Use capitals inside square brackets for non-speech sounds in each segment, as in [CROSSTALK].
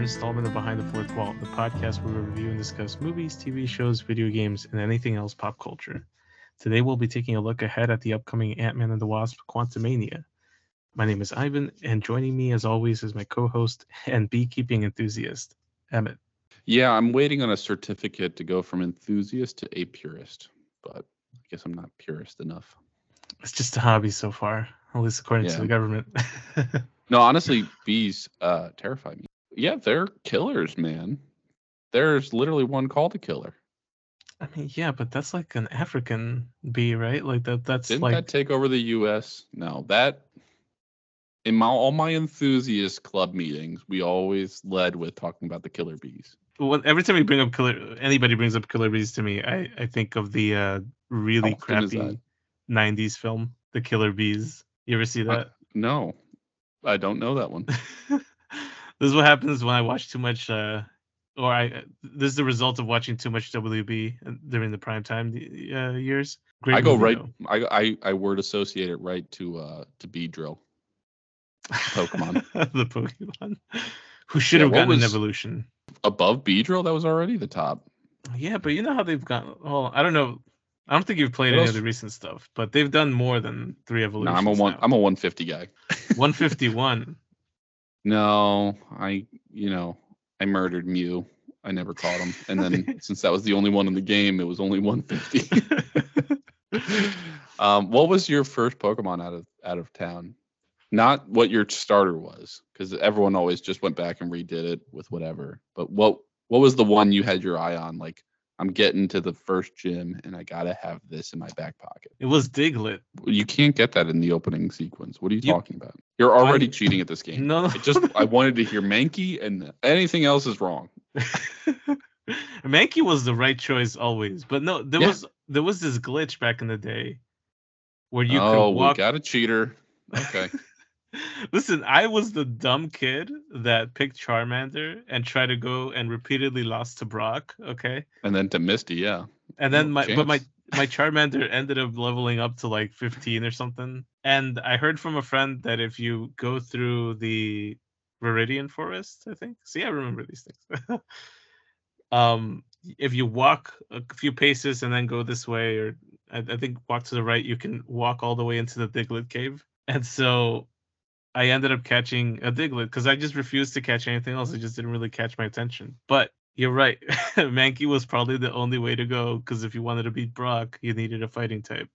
another installment of Behind the Fourth Wall, the podcast where we review and discuss movies, TV shows, video games, and anything else pop culture. Today we'll be taking a look ahead at the upcoming Ant-Man and the Wasp Quantumania. My name is Ivan, and joining me as always is my co-host and beekeeping enthusiast, Emmett. Yeah, I'm waiting on a certificate to go from enthusiast to a purist, but I guess I'm not purist enough. It's just a hobby so far, at least according to the government. [LAUGHS] No, honestly, bees uh terrify me. Yeah, they're killers, man. There's literally one called a killer. I mean, yeah, but that's like an African bee, right? Like that. That's Didn't like that take over the U.S.? No, that in my all my enthusiast club meetings, we always led with talking about the killer bees. Well, every time we bring up killer, anybody brings up Killer Bees to me, I, I think of the uh, really crappy '90s film, The Killer Bees. You ever see that? No, I don't know that one. [LAUGHS] this is what happens when I watch too much, uh, or I. This is the result of watching too much WB during the prime time uh, years. Great I go right. though. I, I I word associate it right to uh to Beedrill. [LAUGHS] Pokemon. the Pokemon, who should Yeah, have gotten an evolution. Above Beedrill, that was already the top. Yeah, but you know how they've gotten. Well, I don't know. I don't think you've played What any of the recent stuff, but they've done more than three No, evolutions. I'm a one. now. I'm a 150 guy. [LAUGHS] 151. No, I you know I murdered Mew. I never caught him, and then [LAUGHS] since that was the only one in the game, it was only [LAUGHS] 150. um, what was your first Pokemon out of out of town? Not what your starter was, because everyone always just went back and redid it with whatever. But what what was the one you had your eye on? Like I'm getting to the first gym, and I gotta have this in my back pocket. it was Diglett. You can't get that in the opening sequence. What are you, You- talking about? You're already I- [LAUGHS] cheating at this game. No. It just I wanted to hear Mankey and anything else is wrong. [LAUGHS] Mankey was the right choice always, but no, there Yeah. was there was this glitch back in the day where you oh, could walk. Oh, we got a cheater. Okay. [LAUGHS] Listen, I was the dumb kid that picked Charmander and tried to go and repeatedly lost to Brock. Okay, and then to Misty, yeah. and then No my but my [LAUGHS] my Charmander ended up leveling up to like 15 or something. And I heard from a friend that if you go through the Viridian Forest, I think. See, I remember these things. [LAUGHS] um, if you walk a few paces and then go this way, or I, I think walk to the right, you can walk all the way into the Diglett cave. And so I ended up catching a Diglett because I just refused to catch anything else. It just didn't really catch my attention. But you're right. [LAUGHS] Mankey was probably the only way to go because if you wanted to beat Brock, you needed a fighting type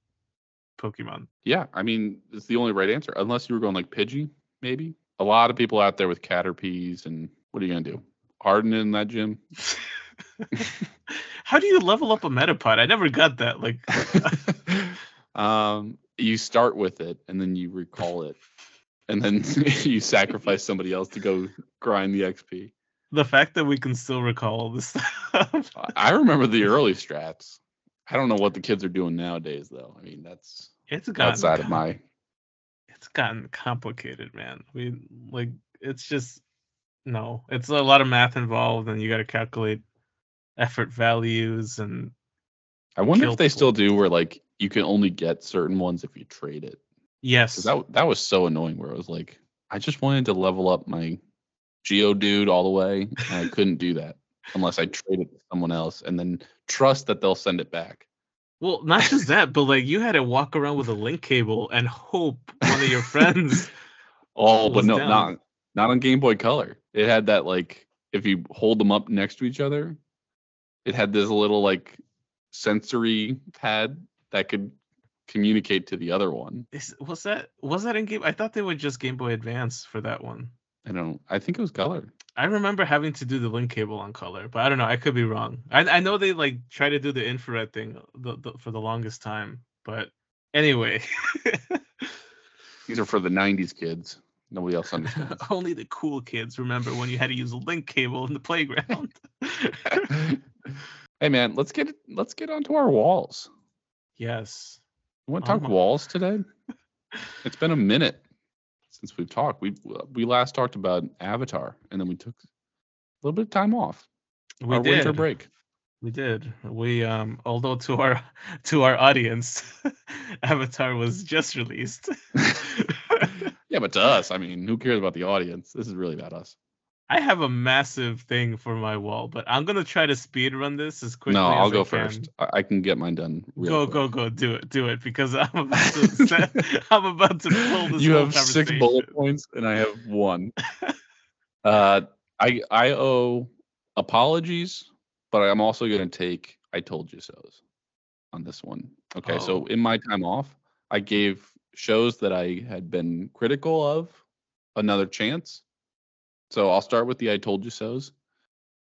Pokemon. Yeah, I mean, it's the only right answer. Unless you were going like Pidgey, maybe. A lot of people out there with Caterpies, and what are you gonna do? Harden in that gym? [LAUGHS] How do you level up a Metapod? I never got that. Like, [LAUGHS] um, you start with it, and then you recall it, and then [LAUGHS] you sacrifice somebody else to go grind the XP. the fact that we can still recall all this stuff. I- I remember the [LAUGHS] early strats. I don't know what the kids are doing nowadays, though. I mean, that's it's gotten outside of my. it's gotten complicated, man. We like it's just no. It's a lot of math involved, and you got to calculate effort values and I wonder if they still do where like you can only get certain ones if you trade it. Yes, that that was so annoying. Where I was like, I just wanted to level up my Geodude all the way, and I couldn't do that unless I trade it to someone else and then trust that they'll send it back. Well, not just that, but like you had to walk around with a link cable and hope one of your friends. [LAUGHS] Oh, but no, down. not not on Game Boy Color. It had that like if you hold them up next to each other, it had this little like sensory pad that could communicate to the other one. Is, was that was that in game? I thought they were just Game Boy Advance for that one. I don't. I think it was color. I remember having to do the link cable on color, but I don't know. I could be wrong. I I know they like try to do the infrared thing the, the, for the longest time, but anyway, These are for the '90s kids. Nobody else understands. [LAUGHS] only the cool kids remember when you had to use a link cable in the playground. [LAUGHS] hey man, let's get let's get onto our walls. yes. You want to Oh talk my- walls today? [LAUGHS] It's been a minute since we've talked. We we last talked about Avatar, and then we took a little bit of time off. We our did. winter break. We did. We um although to our [LAUGHS] to our audience, [LAUGHS] Avatar was just released. yeah, but to us, I mean, who cares about the audience? This is really about us. I have a massive thing for my wall, but I'm gonna try to speed run this as quickly. No, I'll go can. first. I, can get mine done. Go quick. go go! Do it do it because I'm about to [LAUGHS] set, I'm about to pull this. you have six bullet points and I have one. uh, I I owe apologies, but I'm also gonna take I told you so's on this one. Okay, so Oh. in my time off, I gave shows that I had been critical of another chance. So I'll start with the I told you so's.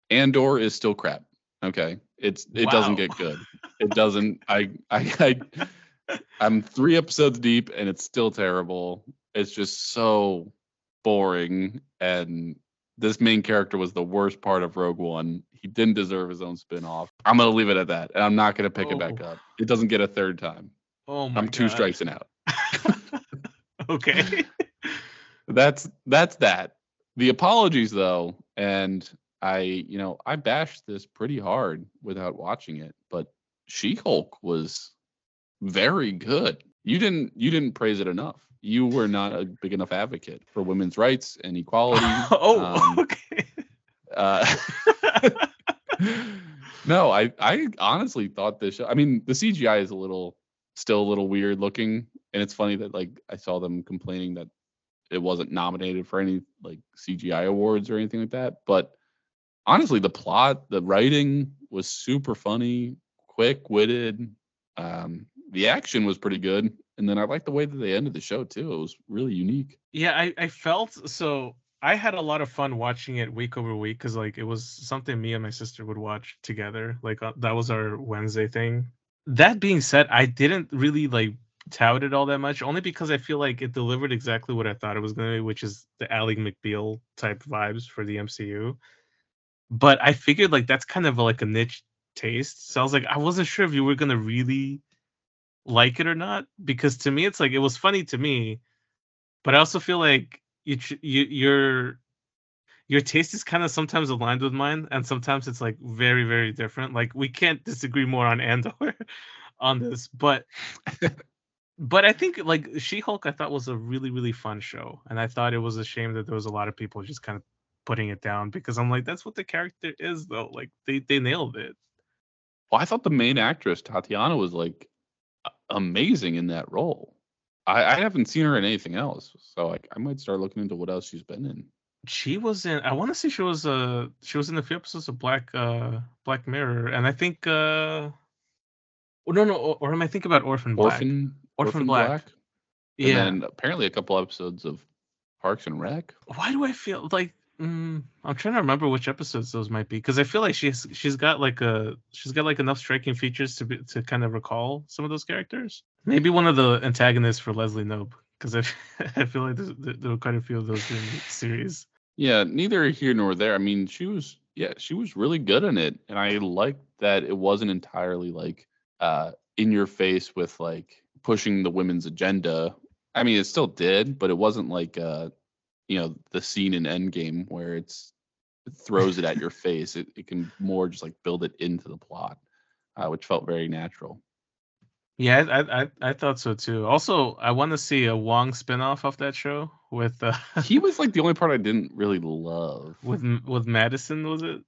Andor is still crap. Okay, it's it doesn't get good. [LAUGHS] It doesn't. I I I I'm three episodes deep and it's still terrible. It's just so boring. And this main character was the worst part of Rogue One. He didn't deserve his own spin off. I'm going to leave it at that. And I'm not going to pick it back Oh. up. It doesn't get a third time. Oh my I'm two God. strikes and out. [LAUGHS] okay. [LAUGHS] That's that's that. The apologies though, and I, you know, I bashed this pretty hard without watching it, but She-Hulk was very good. You didn't you didn't praise it enough. You were not a big enough advocate for women's rights and equality. [LAUGHS] oh, Um, [LAUGHS] okay. uh, [LAUGHS] no, I I honestly thought this show. I mean, the CGI is a little still a little weird looking, and it's funny that like I saw them complaining that it wasn't nominated for any like CGI awards or anything like that. But honestly, the plot, the writing was super funny, quick witted. Um, the action was pretty good, and then I like the way that they ended the show too. It was really unique. Yeah, I, I felt so. I had a lot of fun watching it week over week because like it was something me and my sister would watch together. Like uh, that was our Wednesday thing. That being said, I didn't really like tout it all that much, only because I feel like it delivered exactly what I thought it was going to be, which is the Ally McBeal type vibes for the MCU. But I figured like that's kind of like a niche taste, so I was like, I wasn't sure if you were gonna really like it or not because to me it's like it was funny to me but I also feel like you you your your taste is kind of sometimes aligned with mine, and sometimes it's like very very different. Like we can't disagree more on Andor [LAUGHS] on this, but [LAUGHS] but I think like She Hulk I thought was a really really fun show, and I thought it was a shame that there was a lot of people just kind of putting it down because I'm like that's what the character is though. Like they they nailed it. Well, I thought the main actress Tatiana was like amazing in that role. I, I haven't seen her in anything else, so like I might start looking into what else she's been in. she was in i want to say she was uh she was in a few episodes of black uh black mirror and i think uh oh, no no or, or am i thinking about orphan black Orphan, Orphan Black. and yeah then apparently a couple episodes of Parks and Rec. why do i feel like mm, i'm trying to remember which episodes those might be because i feel like she's she's got like a she's got like enough striking features to be to kind of recall some of those characters maybe one of the antagonists for leslie Knope because I, [LAUGHS] I feel like there's, there there were quite a few of those in the series Yeah, neither here nor there. I mean, she was yeah, she was really good in it, and I liked that it wasn't entirely like uh in your face with like pushing the women's agenda. I mean, it still did, but it wasn't like uh you know the scene in Endgame where it's it throws it at your [LAUGHS] face. It it can more just like build it into the plot, uh, which felt very natural. Yeah, I I, I- thought so too. Also, I want to see a Wong spinoff of that show with uh, He was like [LAUGHS] the only part I didn't really love. with with Madison. Was it?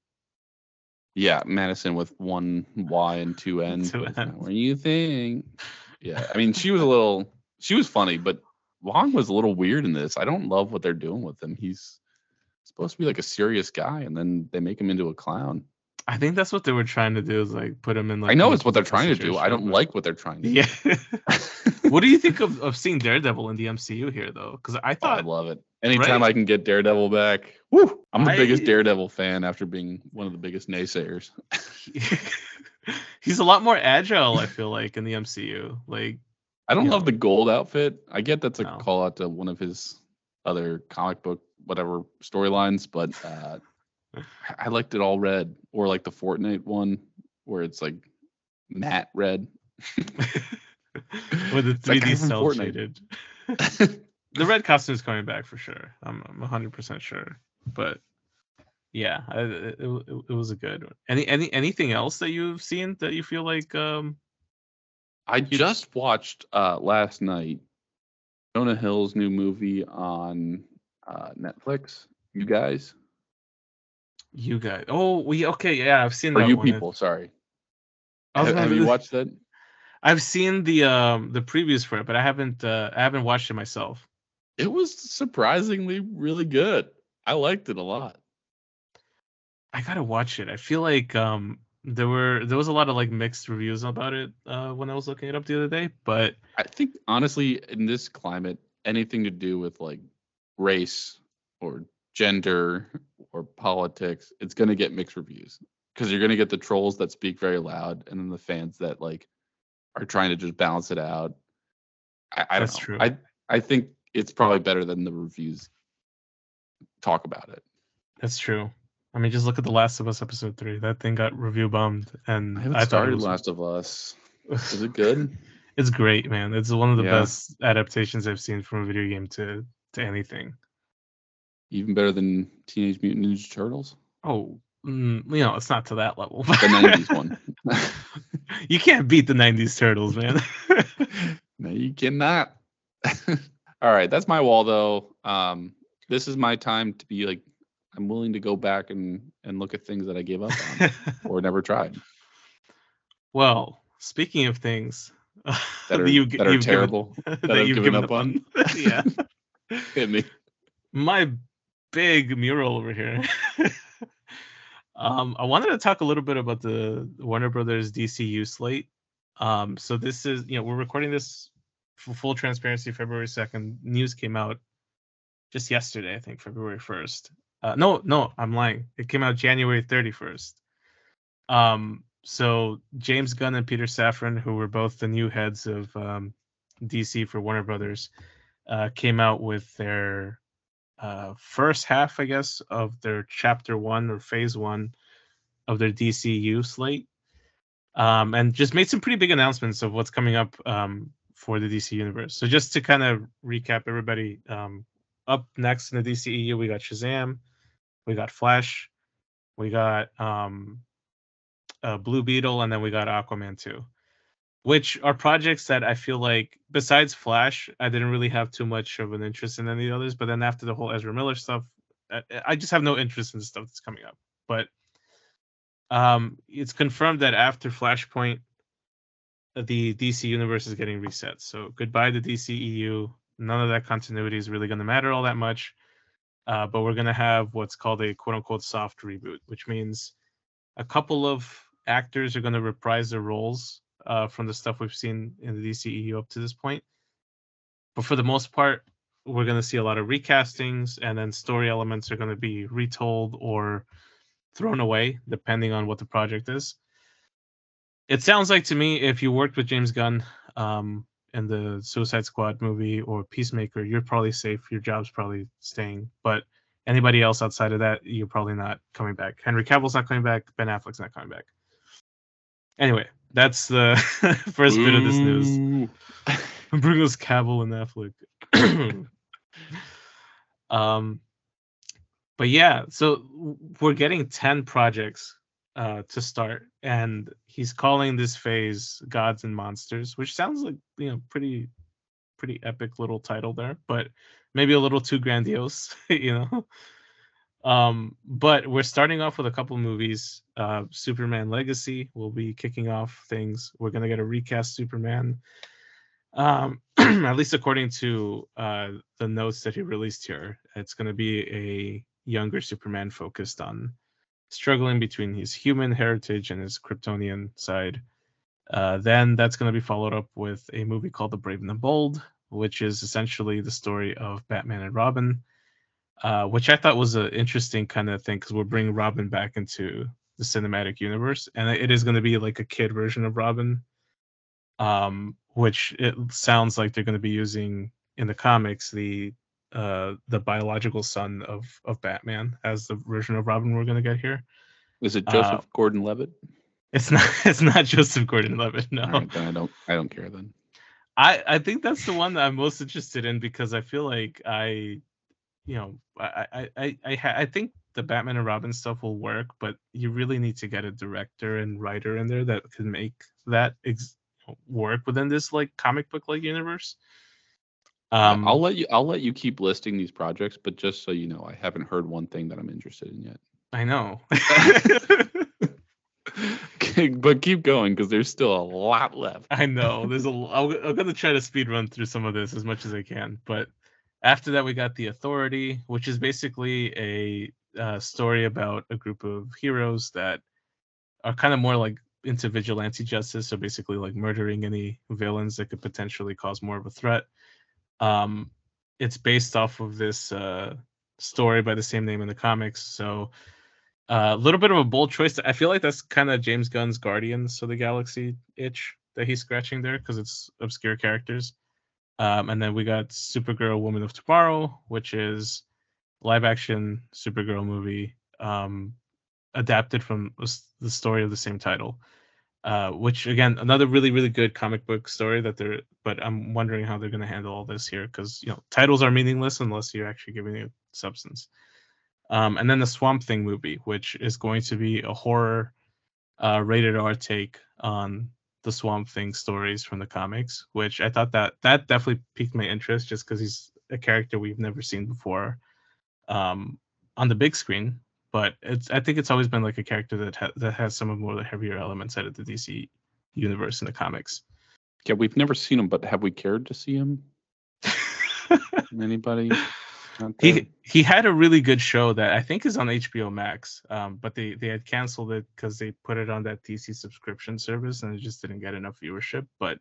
Yeah, Madison with one Y and two [LAUGHS] N's. Two That's not Ns. What do you think? Yeah, I mean, she was a little, she was funny, but Wong was a little weird in this. I don't love what they're doing with him. He's supposed to be like a serious guy, and then they make him into a clown. I think that's what they were trying to do. Is like put him in. Like I know it's what they're trying to do. I don't but- like what they're trying to Yeah. do. [LAUGHS] what do you think of, of seeing Daredevil in the MCU here, though? Because I Oh, I love it. Anytime Right? I can get Daredevil back, woo! I'm the I- biggest Daredevil fan after being one of the biggest naysayers. [LAUGHS] he's a lot more agile. I feel like in the MCU. Like I don't love know. the gold outfit. I get that's a No. call out to one of his other comic book whatever storylines, but uh, I- liked it all red or like the Fortnite one where it's like matte red. [LAUGHS] with the It's that guy 3D from cell shaded. [LAUGHS] the red costume is coming back for sure. I'm I'm 100% sure. But yeah, it, it, it was a good one. Any any anything else that you've seen that you feel like um I just watched uh, last night Jonah Hill's new movie on uh, Netflix. You guys, You guys. Oh, we okay. Yeah, I've seen Or that you one. people, sorry. gonna have you watched that? I've seen the um the previews for it, but I haven't uh, I haven't watched it myself. It was surprisingly really good. I liked it a lot. I gotta watch it. I feel like um there were there was a lot of like mixed reviews about it uh when I was looking it up the other day, but I think honestly, in this climate, anything to do with like race or gender or politics, it's gonna get mixed reviews because you're gonna get the trolls that speak very loud, and then the fans that like are trying to just balance it out. I, I That's know. true. I I think it's probably better than the reviews talk about it. that's true. I mean, just look at the Last of Us episode three. That thing got review bombed, and I haven't I started was Last of Us. [LAUGHS] Is it good? it's great, man. It's one of the Yeah. best adaptations I've seen from a video game to to anything. Even better than Teenage Mutant Ninja Turtles, Oh, mm, you know, it's not to that level. the '90s one. [LAUGHS] you can't beat the '90s Turtles, man. [LAUGHS] No, you cannot. All right, that's my wall though. Um, this is my time to be like, I'm willing to go back and and look at things that I gave up on [LAUGHS] or never tried well, speaking of things [LAUGHS] that are you- that are you've given- terrible. [LAUGHS] that, I've you've given given up up on, yeah. Hit me. my big mural over here. um, I wanted to talk a little bit about the Warner Brothers DCU slate. Um, so this is, you know, we're recording this for full transparency, February second. News came out just yesterday, I think, February first. Uh, no, no, I'm lying. It came out January thirty first. Um, so James Gunn and Peter Safran, who were both the new heads of um, DC for Warner Brothers, uh, came out with their uh, first half, I guess, of their chapter one or phase one of their DCU slate, um, and just made some pretty big announcements of what's coming up um, for the DC universe. So just to kind of recap, everybody, um, up next in the DCEU, we got Shazam, we got Flash, we got um, uh, Blue Beetle, and then we got Aquaman two which are projects that I feel like, besides Flash, I didn't really have too much of an interest in any others. But then after the whole Ezra Miller stuff, I, I just have no interest in the stuff that's coming up. But um, it's confirmed that after Flashpoint, uh, the DC universe is getting reset. So goodbye to DCEU. None of that continuity is really going to matter all that much. Uh, but we're going to have what's called a quote unquote soft reboot, which means a couple of actors are going to reprise their roles uh, from the stuff we've seen in the DCEU up to this point. But for the most part, we're going to see a lot of recastings, and then story elements are going to be retold or thrown away, depending on what the project is. It sounds like to me, if you worked with James Gunn um, in the Suicide Squad movie or Peacemaker, you're probably safe. Your job's probably staying. But anybody else outside of that, you're probably not coming back. Henry Cavill's not coming back. Ben Affleck's not coming back. Anyway, that's the [LAUGHS] first bit of this news. [LAUGHS] Bruno's Cavill and Affleck. [CLEARS THROAT] um, but yeah, so we're getting ten projects uh, to start, and he's calling this phase "Gods and Monsters," which sounds like you know pretty, pretty epic little title there, but maybe a little too grandiose, [LAUGHS] you know. Um, but we're starting off with a couple movies. Uh, Superman Legacy will be kicking off things. We're gonna get a recast Superman um, [CLEARS THROAT] at least according to uh, the notes that he released here, it's to be a younger Superman focused on struggling between his human heritage and his Kryptonian side. Uh, then that's going to be followed up with a movie called The Brave and the Bold, which is essentially the story of Batman and Robin, uh, which I thought was an interesting kind of thing because we're bringing Robin back into the cinematic universe, and it is going to be like a kid version of Robin um, which it sounds like they're going to be using in the comics the uh, the biological son of of Batman as the version of Robin we're going to get here. Is it Uh, Joseph Gordon-Levitt? It's not [LAUGHS] it's not Joseph Gordon-Levitt. No, right, I don't I don't care then. I I think that's the one that I'm most interested in because I feel like I, you know, I I I I, I think the Batman and Robin stuff will work, but you really need to get a director and writer in there that can make that ex- work within this like comic book like universe. Um, I'll let you I'll let you keep listing these projects, but just so you know, I haven't heard one thing that I'm interested in yet. I know. [LAUGHS] But keep going because there's still a lot left. I know. There's a. I'm, I'm gonna try to speed run through some of this as much as I can. But after that, we got the Authority, which is basically a uh, story about a group of heroes that are kind of more like into vigilante justice. So basically, like murdering any villains that could potentially cause more of a threat. Um, it's based off of this uh, story by the same name in the comics. So a uh, little bit of a bold choice. I feel like that's kind of James Gunn's Guardians of the Galaxy itch that he's scratching there because it's obscure characters. Um, and then we got Supergirl, Woman of Tomorrow, which is live action Supergirl movie um, adapted from the story of the same title. Uh, which again, another really really good comic book story that they're. But I'm wondering how they're going to handle all this here because you know titles are meaningless unless you're actually giving it substance. Um, and then the Swamp Thing movie, which is going to be a horror uh, rated R take on the Swamp Thing stories from the comics, which I thought that that definitely piqued my interest just because he's a character we've never seen before um, on the big screen. But it's I think it's always been like a character that ha- that has some of more the heavier elements out of the DC universe in the comics. Yeah, we've never seen him, but have we cared to see him? [LAUGHS] Anybody? he he had a really good show that I think is on HBO Max, um, but they they had canceled it because they put it on that DC subscription service and it just didn't get enough viewership. But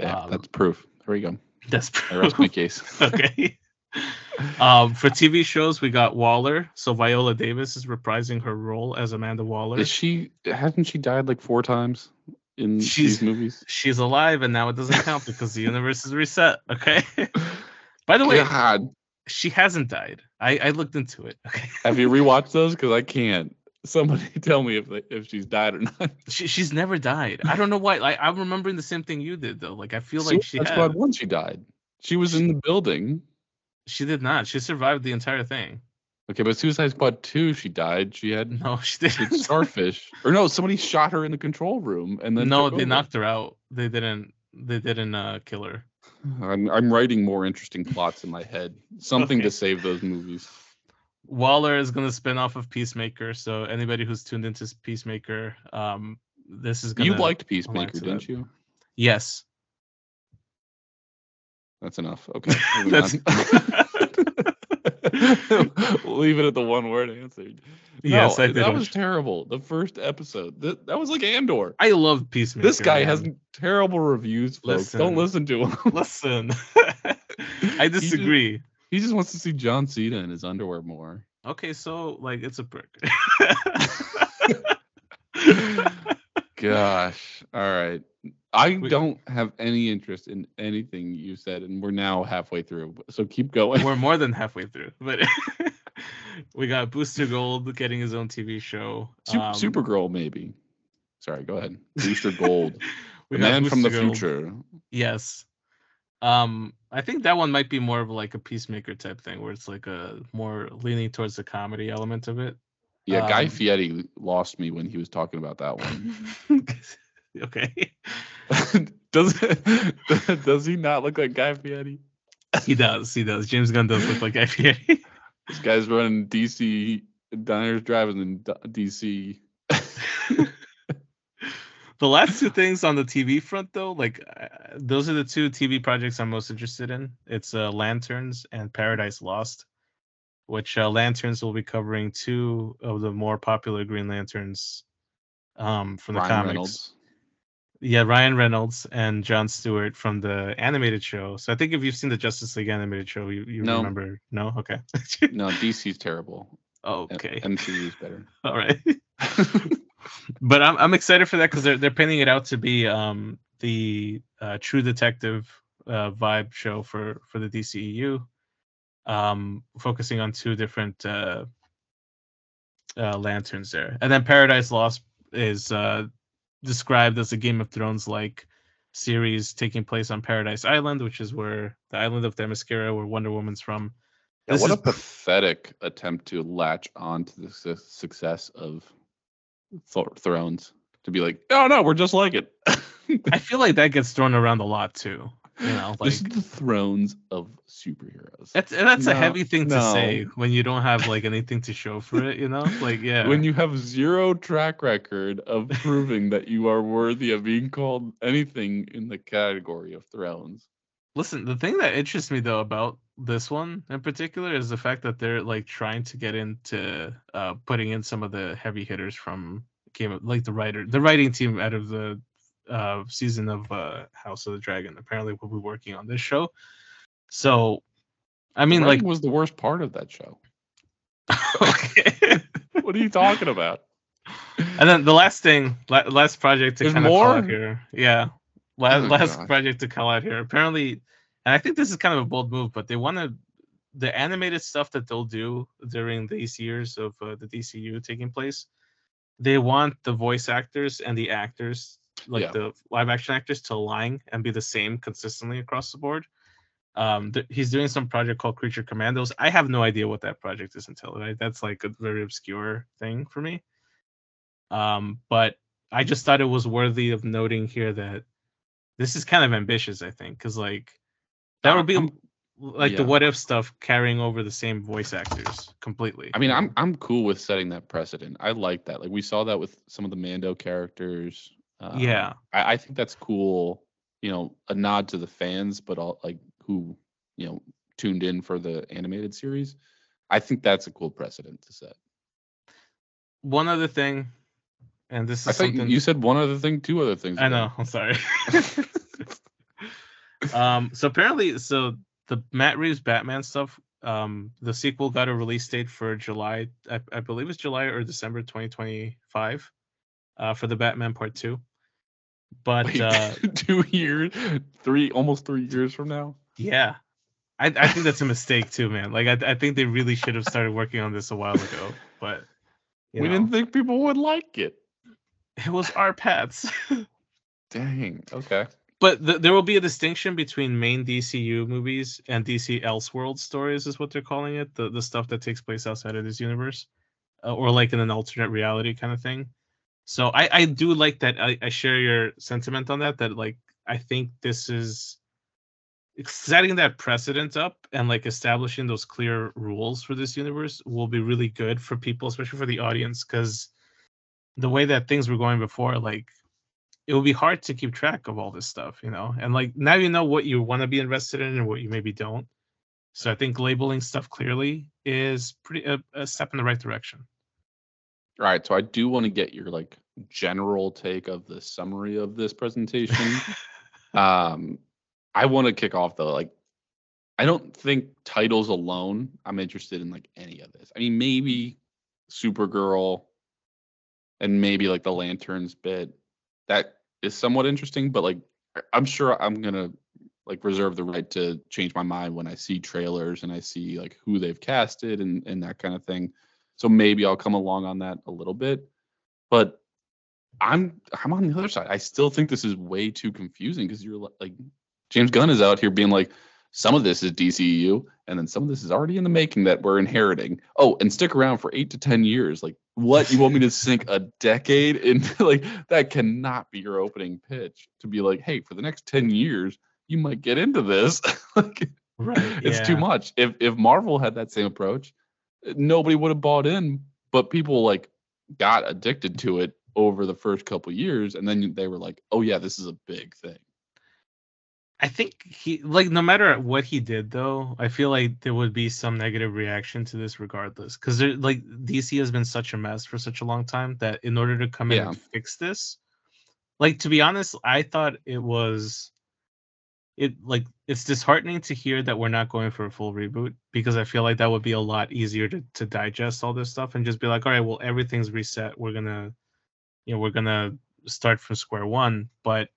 yeah, um, that's proof. There we go. That's proof. I rest my case. [LAUGHS] okay. [LAUGHS] um, for TV shows, we got Waller. So Viola Davis is reprising her role as Amanda Waller. Is she? Hasn't she died like four times in she's, these movies? She's alive, and now it doesn't count because the [LAUGHS] universe is reset. Okay. [LAUGHS] By the way, God, she hasn't died. I, I looked into it. Okay. Have you [LAUGHS] rewatched those? Because I can't. Somebody tell me if if she's died or not. She, she's never died. I don't know why. Like I'm remembering the same thing you did though. Like I feel like she. That's why once she died. She was in the building. She did not. She survived the entire thing. Okay, but Suicide Squad 2, she died. She had no, she didn't. [LAUGHS] Starfish, or no, somebody shot her in the control room, and then no, they over. knocked her out. They didn't. They didn't uh, kill her. I'm I'm writing more interesting plots in my head. Something okay. to save those movies. Waller is going to spin off of Peacemaker, so anybody who's tuned into Peacemaker, um, this is going You liked Peacemaker, didn't you? Yes. That's enough. Okay. [LAUGHS] That's [LAUGHS] [LAUGHS] leave it at the one word answer. yes, I did. That was terrible. The first episode. That, that was like Andor. I love Peacemaker. This guy man. has terrible reviews, folks. Listen, Don't listen to him. [LAUGHS] listen. [LAUGHS] I disagree. He just, he just, wants to see John Cena in his underwear more. Okay, so like it's a brick. Gosh. All right. I don't have any interest in anything you said, and we're now halfway through. So keep going. We're more than halfway [LAUGHS] through, but [LAUGHS] we got Booster Gold getting his own TV show. Super, um, Supergirl, maybe. Sorry, go ahead. Booster Gold, [LAUGHS] the man Booster from the Gold. future. Yes. Um, I think that one might be more of like a peacemaker type thing, where it's like a more leaning towards the comedy element of it. Yeah, Guy um, Fieri lost me when he was talking about that one. okay. [LAUGHS] does [LAUGHS] does he not look like Guy Fieri? He does. He does. James Gunn does look like Guy Fieri. [LAUGHS] this guy's running DC diners, driving in DC. the last two things on the TV front, though, like uh, those are the two TV projects I'm most interested in. It's uh, Lanterns and Paradise Lost, which uh, Lanterns will be covering two of the more popular Green Lanterns um, from the Ryan comics. Reynolds. Yeah, Ryan Reynolds and John Stewart from the animated show. So I think if you've seen the Justice League animated show, you, you no. remember. No, okay. no, DC's terrible. Okay. MCU's better. [LAUGHS] All right. but I'm I'm excited for that because they're they're painting it out to be um the uh, True Detective uh, vibe show for for the DCEU, um focusing on two different uh, uh lanterns there, and then Paradise Lost is uh described as a Game of Thrones like series taking place on Paradise Island, which is where the island of Themyscira, where Wonder Woman's from. Yeah, what is... a pathetic attempt to latch on to the su- success of Th- Thrones. To be like, oh no, we're just like it. [LAUGHS] I feel like that gets thrown around a lot too. You know, like this is the thrones of superheroes. that's that's a heavy thing to no. say when you don't have like anything to show for it. You know, like yeah. When you have zero track record of proving that you are worthy of being called anything in the category of thrones. Listen, the thing that interests me though about this one in particular is the fact that they're like trying to get into uh putting in some of the heavy hitters from game of like the writer the writing team out of the uh season of uh House of the Dragon apparently we'll be working on this show. So I mean like was the worst part of that show. [LAUGHS] okay. What are you talking about? And then the last thing, la- last project to kind of call out here, yeah, la- Oh, last God. project to call out here. Apparently, and I think this is kind of a bold move, but they want to the animated stuff that they'll do during these years of uh, the DCU taking place. They want the voice actors and the actors, like Yeah. the live action actors, to align and be the same consistently across the board. Um, th- he's doing some project called Creature Commandos. I have no idea what that project is until right. That's like a very obscure thing for me. Um, but I just thought it was worthy of noting here that this is kind of ambitious. I think because like that would be I'm- like the what if stuff carrying over the same voice actors completely. I mean, I'm I'm cool with setting that precedent. I like that. Like we saw that with some of the Mando characters. Um, yeah, I, I think that's cool. You know, a nod to the fans, but all like who you know tuned in for the animated series. I think that's a cool precedent to set. one other thing, and this is I something you said one other thing, two other things. I know. I'm sorry. [LAUGHS] [LAUGHS] um. So apparently, so the Matt Reeves Batman stuff. Um, the sequel got a release date for July. I, I believe it's July or December 2025. Uh, for the Batman Part Two. But Wait, uh, [LAUGHS] two years, three, almost three years from now. yeah, I, I think that's a mistake too, man. Like I, I think they really should have started working on this a while ago. But we know, didn't think people would like it. it was our pets. [LAUGHS] Dang. Okay. But th- there will be a distinction between main DCU movies and DC Elseworld stories, is what they're calling it. The the stuff that takes place outside of this universe, uh, or like in an alternate reality kind of thing. So I I do like that. I, I share your sentiment on that. That like I think this is setting that precedent up and like establishing those clear rules for this universe will be really good for people, especially for the audience, because the way that things were going before, like it will be hard to keep track of all this stuff, you know. And like now you know what you want to be invested in and what you maybe don't. So I think labeling stuff clearly is pretty a, a step in the right direction. All right. So I do want to get your like general take of the summary of this presentation. [LAUGHS] um, I want to kick off though. Like, I don't think titles alone. I'm interested in like any of this. I mean, maybe Supergirl, and maybe like the Lanterns bit. That is somewhat interesting, but like I'm sure I'm gonna like reserve the right to change my mind when I see trailers and I see like who they've casted and and that kind of thing. So maybe I'll come along on that a little bit. But I'm I'm on the other side. I still think this is way too confusing because you're like James Gunn is out here being like some of this is DCU and then some of this is already in the making that we're inheriting. Oh, and stick around for 8 to 10 years. Like what you want me to sink a decade into [LAUGHS] like that cannot be your opening pitch to be like, "Hey, for the next 10 years, you might get into this." [LAUGHS] like Right. it's too much. If if Marvel had that same approach, nobody would have bought in, but people like got addicted to it over the first couple years and then they were like, "Oh yeah, this is a big thing." I think he like no matter what he did though, I feel like there would be some negative reaction to this regardless. Because like DC has been such a mess for such a long time that in order to come in Yeah. and fix this, like to be honest, I thought it was it like it's disheartening to hear that we're not going for a full reboot because I feel like that would be a lot easier to to digest all this stuff and just be like, all right, well everything's reset. We're gonna you know, we're gonna start from square one. But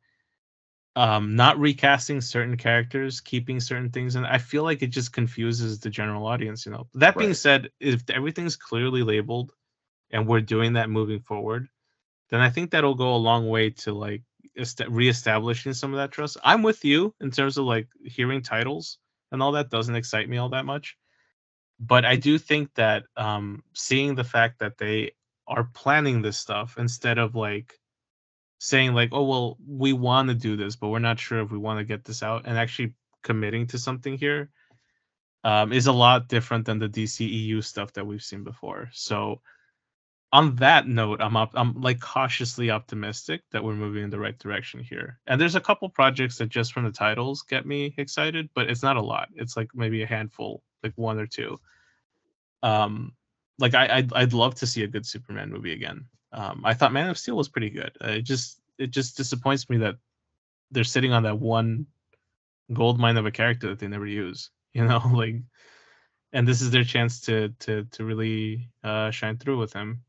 um not recasting certain characters keeping certain things and i feel like it just confuses the general audience you know that being Right. said if everything's clearly labeled and we're doing that moving forward then i think that'll go a long way to like est- reestablishing some of that trust i'm with you in terms of like hearing titles and all that doesn't excite me all that much but i do think that um seeing the fact that they are planning this stuff instead of like saying like, "Oh well, we want to do this, but we're not sure if we want to get this out," and actually committing to something here um, is a lot different than the DCEU stuff that we've seen before. So, on that note, I'm up, I'm like cautiously optimistic that we're moving in the right direction here. And there's a couple projects that just from the titles get me excited, but it's not a lot. It's like maybe a handful, like one or two. Um, like I, I'd, I'd love to see a good Superman movie again. Um, I thought Man of Steel was pretty good. It just it just disappoints me that they're sitting on that one gold mine of a character that they never use. [LAUGHS] You know, like, and this is their chance to to to really uh, shine through with him.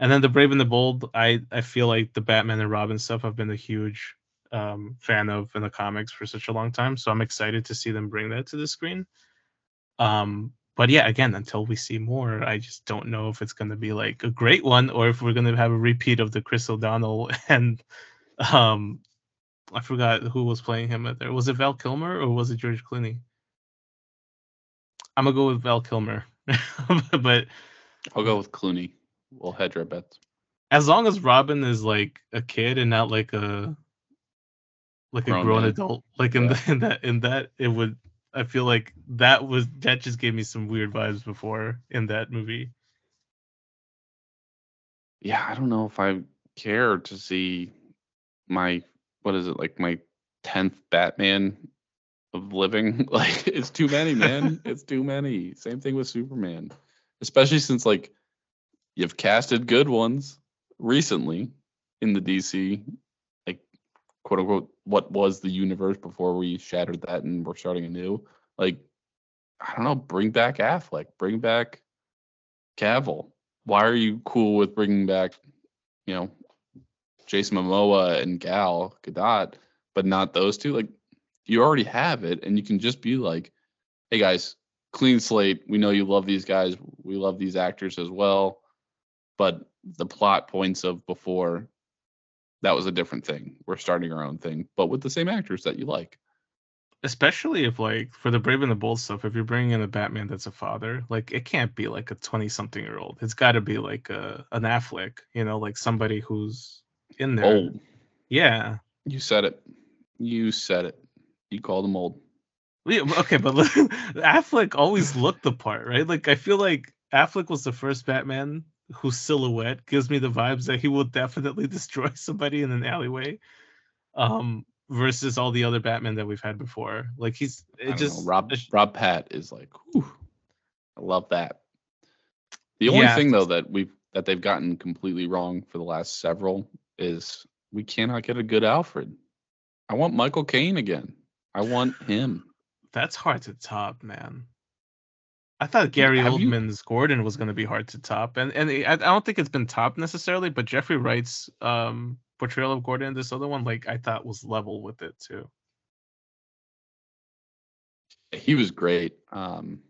And then the Brave and the Bold, I I feel like the Batman and Robin stuff I've been a huge um, fan of in the comics for such a long time, so I'm excited to see them bring that to the screen. Um, but yeah, again, until we see more, I just don't know if it's going to be like a great one or if we're going to have a repeat of the Chris O'Donnell [LAUGHS] and um, I forgot who was playing him there. Was it Val Kilmer or was it George Clooney? I'm gonna go with Val Kilmer, [LAUGHS] but I'll go with Clooney. We'll hedge our bets. As long as Robin is like a kid and not like a like a grown, grown adult, like in, yeah. the, [LAUGHS] in that in that it would. I feel like that was that just gave me some weird vibes before in that movie. Yeah, I don't know if I care to see my what is it like my tenth Batman of living. [LAUGHS] Like it's too many, man. [LAUGHS] it's too many. Same thing with Superman. Especially since like you've casted good ones recently in the DC, like quote unquote what was the universe before we shattered that and we're starting anew. Like, I don't know, bring back Affleck, bring back Cavill. Why are you cool with bringing back, you know, Jason Momoa and Gal Gadot, but not those two? Like, you already have it and you can just be like hey guys clean slate we know you love these guys we love these actors as well but the plot points of before that was a different thing. We're starting our own thing but with the same actors that you like. Especially if like for the brave and the bold stuff if you're bringing in a batman that's a father like it can't be like a 20 something year old it's got to be like a an affleck you know like somebody who's in there. Old. Yeah. You said it. You said it. You called him old. Yeah, okay, but look, [LAUGHS] Affleck always looked the part, right? Like I feel like Affleck was the first Batman whose silhouette gives me the vibes that he will definitely [LAUGHS] destroy somebody in an alleyway. Um, versus all the other Batman that we've had before. Like he's it just know, Rob Rob Pat is like, whew, I love that. The only yeah. thing though that we've that they've gotten completely wrong for the last several is we cannot get a good Alfred. I want Michael Caine again. I want him. [SIGHS] That's hard to top, man. I thought Gary Have Oldman's you... Gordon was going to be hard to top, and and I, I don't think it's been topped necessarily. But Jeffrey Wright's um, portrayal of Gordon, this other one, like I thought was level with it too. He was great. Um,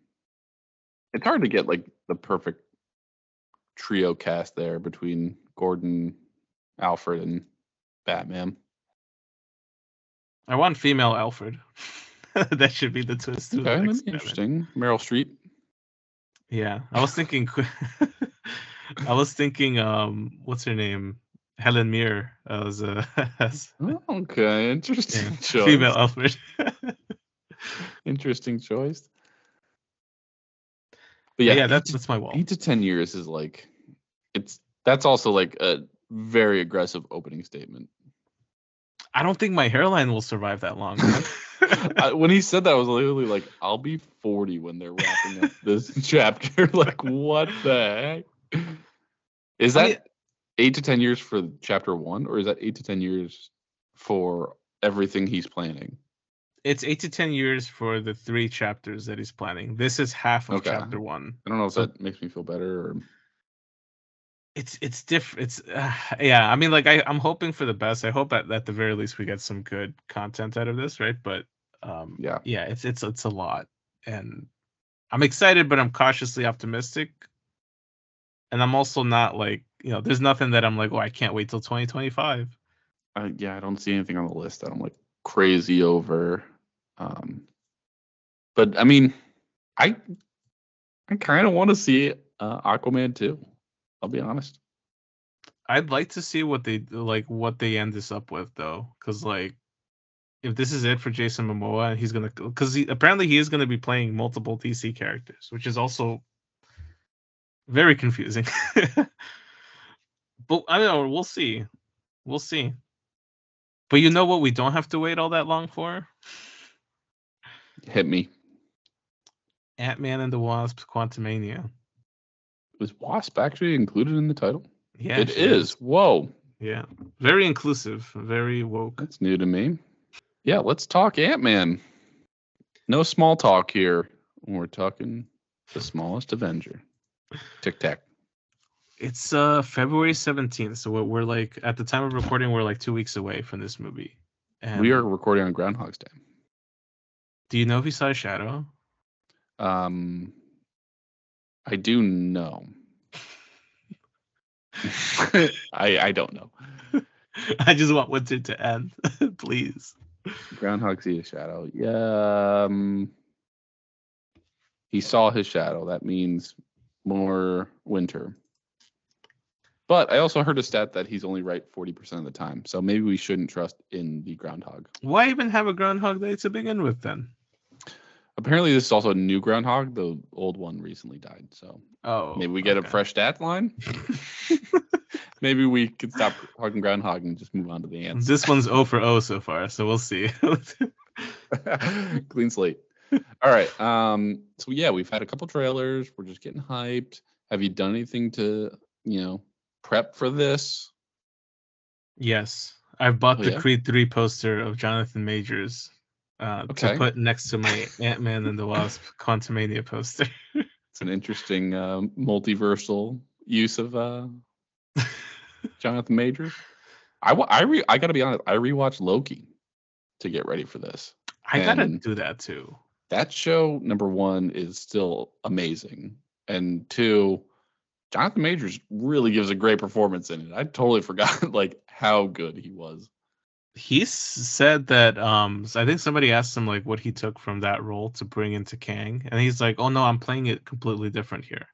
it's hard to get like the perfect trio cast there between Gordon, Alfred, and Batman. I want female Alfred. [LAUGHS] that should be the twist. Okay, that's interesting. Meryl Streep. Yeah, I was thinking. [LAUGHS] I was thinking. Um, what's her name? Helen Mirren as a. [LAUGHS] As, okay, interesting yeah, choice. Female Alfred. [LAUGHS] interesting choice. But yeah, yeah, that's that's my wall. Eight to ten years is like, it's that's also like a very aggressive opening statement. I don't think my hairline will survive that long. [LAUGHS] I, when he said that, I was literally like, "I'll be 40 when they're wrapping up this [LAUGHS] chapter." [LAUGHS] like, what the heck? Is that I mean, eight to ten years for chapter one, or is that eight to ten years for everything he's planning? It's eight to ten years for the three chapters that he's planning. This is half of okay. chapter one. I don't know if so, that makes me feel better or it's it's different. It's uh, [SIGHS] yeah. I mean, like I I'm hoping for the best. I hope at at the very least we get some good content out of this, right? But um, yeah, yeah. It's it's it's a lot, and I'm excited, but I'm cautiously optimistic. And I'm also not like you know, there's nothing that I'm like, oh, I can't wait till 2025. Uh, yeah, I don't see anything on the list that I'm like crazy over. Um, but I mean, I I kind of want to see uh, Aquaman too. I'll be honest. I'd like to see what they like what they end this up with though, because like if this is it for Jason Momoa and he's gonna because he, apparently he is gonna be playing multiple DC characters, which is also very confusing. [LAUGHS] but I don't know. We'll see. We'll see. But you know what? We don't have to wait all that long for. Hit me. Ant Man and the Wasp: Quantumania. Was Wasp actually included in the title? Yeah, it is. is. Whoa, Yeah, very inclusive, very woke. that's new to me. Yeah, let's talk Ant Man. No small talk here. We're talking the smallest Avenger. Tic Tac. It's uh February seventeenth, so we're, like at the time of recording, we're like two weeks away from this movie. And We are recording on Groundhog's Day. Do you know if he saw a shadow? Um, I do know. [LAUGHS] [LAUGHS] I I don't know. [LAUGHS] I just want winter to end, please. Groundhog see a shadow. Yeah. Um, he saw his shadow. That means more winter. But I also heard a stat that he's only right 40% of the time. So maybe we shouldn't trust in the groundhog. Why even have a Groundhog Day to begin with then? Apparently, this is also a new groundhog. The old one recently died. So Oh, maybe we get a fresh stat line. [LAUGHS] maybe we could stop talking groundhog and just move on to the ants. This one's O for O so far, so we'll see. [LAUGHS] Clean slate. All right. Um, so yeah, we've had a couple trailers. We're just getting hyped. Have you done anything to, you know, prep for this? yes, I've bought Oh, the yeah? Creed three poster of Jonathan Majors uh, Okay. to put next to my [LAUGHS] Ant Man and the Wasp Quantumania poster. [LAUGHS] It's an interesting um, multiversal use of uh, [LAUGHS] Jonathan Majors. I I re- I gotta be honest. I rewatched Loki to get ready for this. I gotta do that too. That show number one is still amazing, and two, Jonathan Majors really gives a great performance in it. I totally forgot like how good he was. He said that um I think somebody asked him like what he took from that role to bring into Kang, and he's like, "Oh no, I'm playing it completely different here."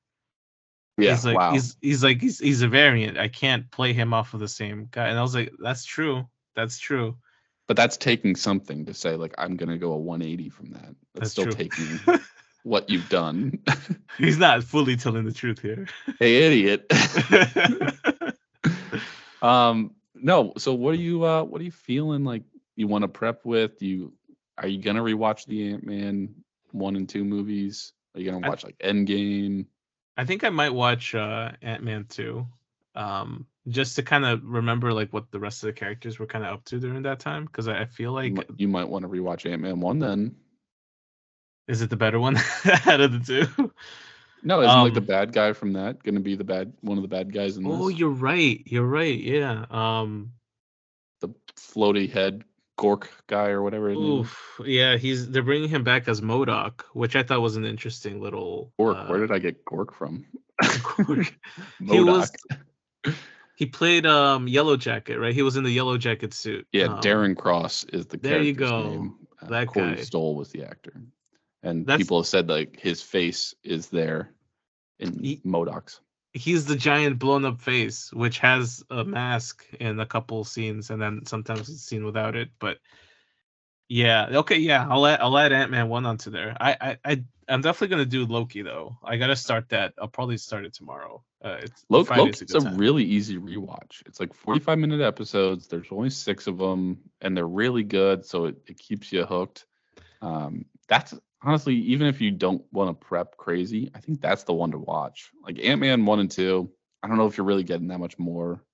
Yeah, he's like wow. he's he's like he's he's a variant. I can't play him off of the same guy. And I was like, that's true. That's true. but that's taking something to say like I'm gonna go a 180 from that. That's That's, still true. taking [LAUGHS] what you've done. [LAUGHS] He's not fully telling the truth here. hey, idiot. [LAUGHS] um, no. So what are you? Uh, what are you feeling like? You want to prep with? You are you gonna rewatch the Ant Man one and two movies? Are you gonna I- watch like Endgame? I think I might watch uh Ant Man 2. Um just to kind of remember like what the rest of the characters were kind of up to during that time. Because I, I feel You like you might want to rewatch Ant Man one then. is it the better one [LAUGHS] out of the two? No, isn't like the Um, bad guy from that gonna be the bad one of the bad guys in Oh, this? Oh, you're right. You're right. Yeah. Um The floaty head Gork guy or whatever. his name is. oof. Yeah, he's they're bringing him back as MODOK, which I thought was an interesting little Gork. uh, Where did I get Gork from? Gork. [LAUGHS] He was he played um Yellow Jacket, right? He was in the Yellow Jacket suit. Yeah, Um, Darren Cross is the there you go. name. Uh, That Corey guy. Stoll was the actor, and That's- people have said like his face is there in He- MODOK's. he's the giant blown up face, which has a mask in a couple scenes, and then sometimes it's seen without it. But yeah, okay, yeah, I'll add I'll add Ant Man one onto there. I I, I I'm definitely gonna do Loki though. I gotta start that. I'll probably start it tomorrow. Uh, it's Loki, Friday's Loki's a, good really easy rewatch. It's like 45 minute episodes. There's only six of them, and they're really good, so it, it keeps you hooked. Um, that's honestly, even if you don't want to prep crazy, I think that's the one to watch. Like Ant Man one and two. I don't know if you're really getting that much more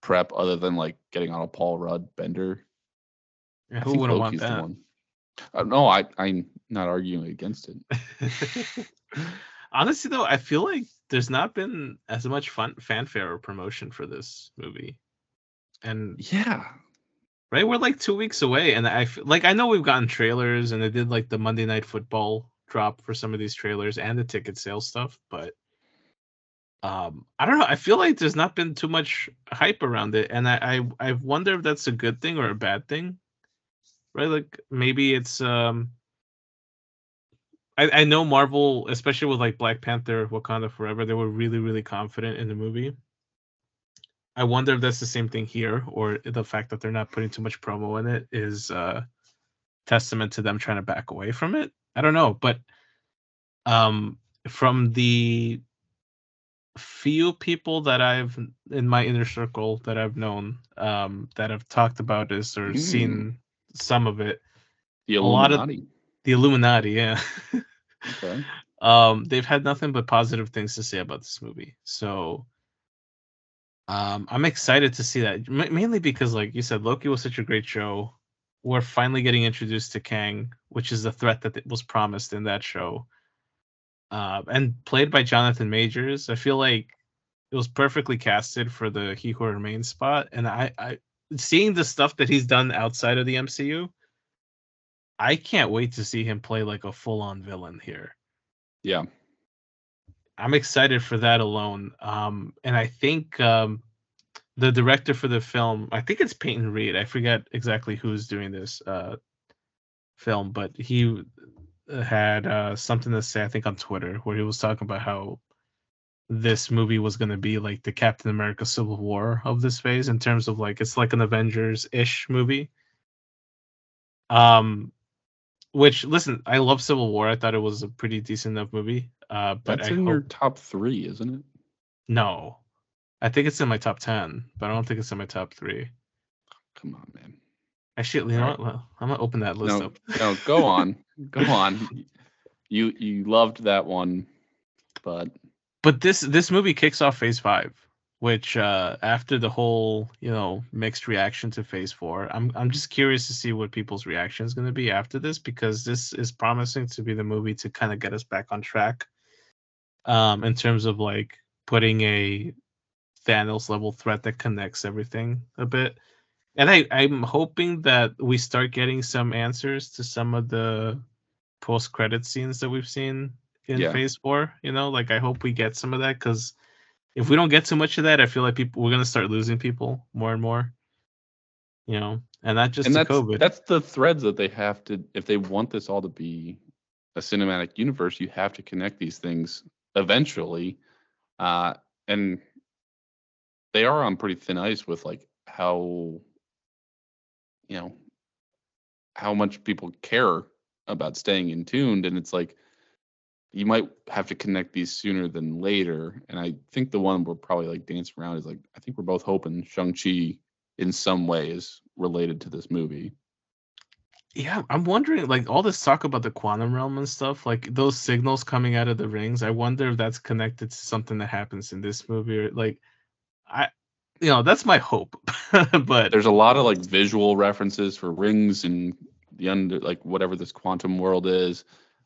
prep other than like getting on a Paul Rudd bender. Yeah, who wouldn't want Loki's the that? Uh, no, I I'm not arguing against it. [LAUGHS] Honestly, though, I feel like there's not been as much fun fanfare or promotion for this movie, and Yeah, right, we're like two weeks away, and I like I know we've gotten trailers, and they did like the Monday Night Football drop for some of these trailers and the ticket sale stuff, but um, I don't know. I feel like there's not been too much hype around it, and I I, I wonder if that's a good thing or a bad thing, right? Like maybe it's um. I, I know Marvel, especially with like Black Panther, Wakanda Forever, they were really, really confident in the movie. I wonder if that's the same thing here, or the fact that they're not putting too much promo in it is uh testament to them trying to back away from it. I don't know, but um from the few people that I've in my inner circle that I've known um that have talked about this or Mm. seen some of it, The A lot of- the Illuminati, yeah. Okay. [LAUGHS] um they've had nothing but positive things to say about this movie so um i'm excited to see that ma- mainly because like you said loki was such a great show. We're finally getting introduced to kang which is the threat that was promised in that show. Uh, and played by jonathan majors i feel like it was perfectly casted for the he who remains spot. And i i seeing the stuff that he's done outside of the mcu i can't wait to see him play like a full-on villain here. Yeah. I'm excited for that alone. Um, and I think um, the director for the film, I think it's Peyton Reed. I forget exactly who's doing this uh, film, but he had uh, something to say, I think, on Twitter, where he was talking about how this movie was going to be like the Captain America Civil War of this phase in terms of like it's like an Avengers ish movie. Um, which listen, I love Civil War. I thought it was a pretty decent enough movie. Uh, but That's I in hope, your top three, isn't it? no, I think it's in my top ten, but I don't think it's in my top three. Come on, man. Actually, you know what? Well, I'm gonna open that list No, up. no, go [LAUGHS] on. go on. You you loved that one, but But this this movie kicks off Phase Five, which uh, after the whole you know mixed reaction to Phase Four, I'm I'm just curious to see what people's reaction is going to be after this because this is promising to be the movie to kind of get us back on track, um, in terms of like putting a Thanos level threat that connects everything a bit. And I, I'm hoping that we start getting some answers to some of the post credit scenes that we've seen in Yeah. phase four. You know, like I hope we get some of that because if we don't get too much of that, I feel like people we're gonna start losing people more and more. You know, and that just and that's COVID. that's the threads that they have to if they want this all to be a cinematic universe, you have to connect these things eventually. Uh and they are on pretty thin ice with like how you know how much people care about staying in tuned and it's like you might have to connect these sooner than later and i think the one we're probably like dancing around is like i think we're both hoping shang-chi in some way is related to this movie Yeah, I'm wondering, like all this talk about the quantum realm and stuff, like those signals coming out of the rings. I wonder if that's connected to something that happens in this movie, or like, I, you know, that's my hope. [LAUGHS] but there's a lot of like visual references for rings and the under like whatever this quantum world is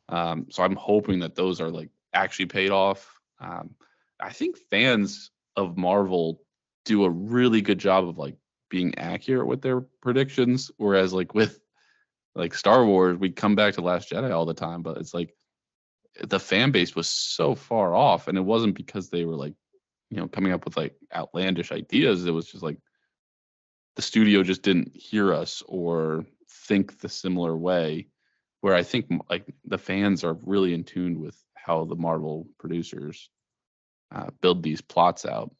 um so i'm hoping that those are like actually paid off. Um i think fans of marvel do a really good job of like being accurate with their predictions whereas like with like star wars we come back to last jedi all the time but it's like the fan base was so far off and it wasn't because they were like you know coming up with like outlandish ideas. It was just like the studio just didn't hear us or think the similar way where i think like the fans are really in tune with how the marvel producers uh, build these plots out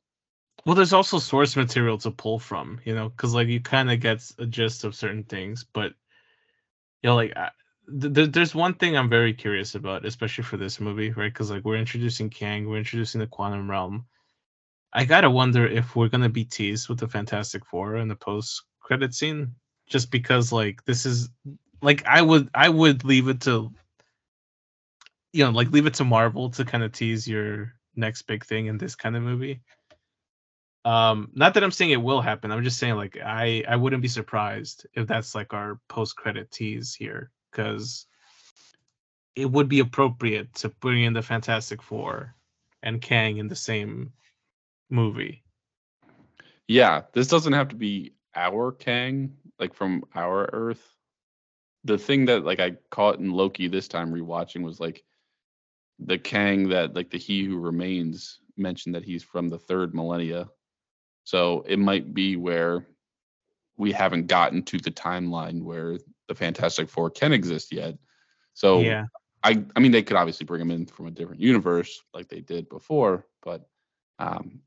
well, there's also source material to pull from, you know, because like you kind of get a gist of certain things, but you know, like I, th- th- there's one thing I'm very curious about, especially for this movie, right? Because like we're introducing Kang, we're introducing the quantum realm. I gotta wonder if we're gonna be teased with the Fantastic Four in the post credit scene, just because like this is like I would I would leave it to you know like leave it to Marvel to kind of tease your next big thing in this kind of movie. Um, not that I'm saying it will happen. I'm just saying like I I wouldn't be surprised if that's like our post credit tease here because it would be appropriate to bring in the Fantastic Four and Kang in the same movie. yeah this doesn't have to be our kang like from our earth the thing that like i caught in loki this time rewatching was like the kang that like the he who remains mentioned that he's from the third millennia. So it might be where we haven't gotten to the timeline where the fantastic four can exist yet. So yeah, I I mean they could obviously bring him in from a different universe like they did before, but um,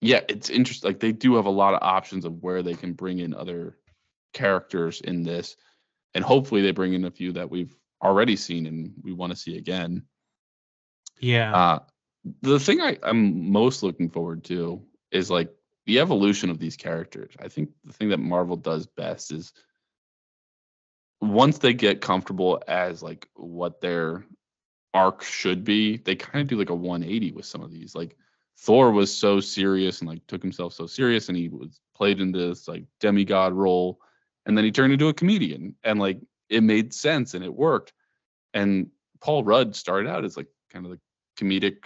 yeah, it's interesting. Like they do have a lot of options of where they can bring in other characters in this, and hopefully they bring in a few that we've already seen and we want to see again. Yeah. Uh, the thing I, I'm most looking forward to is like the evolution of these characters. I think the thing that Marvel does best is once they get comfortable as like what their arc should be, they kind of do like a 180 with some of these. Like Thor was so serious and like took himself so serious and he was played in this like demigod role and then he turned into a comedian and like it made sense and it worked. And Paul Rudd started out as like kind of the comedic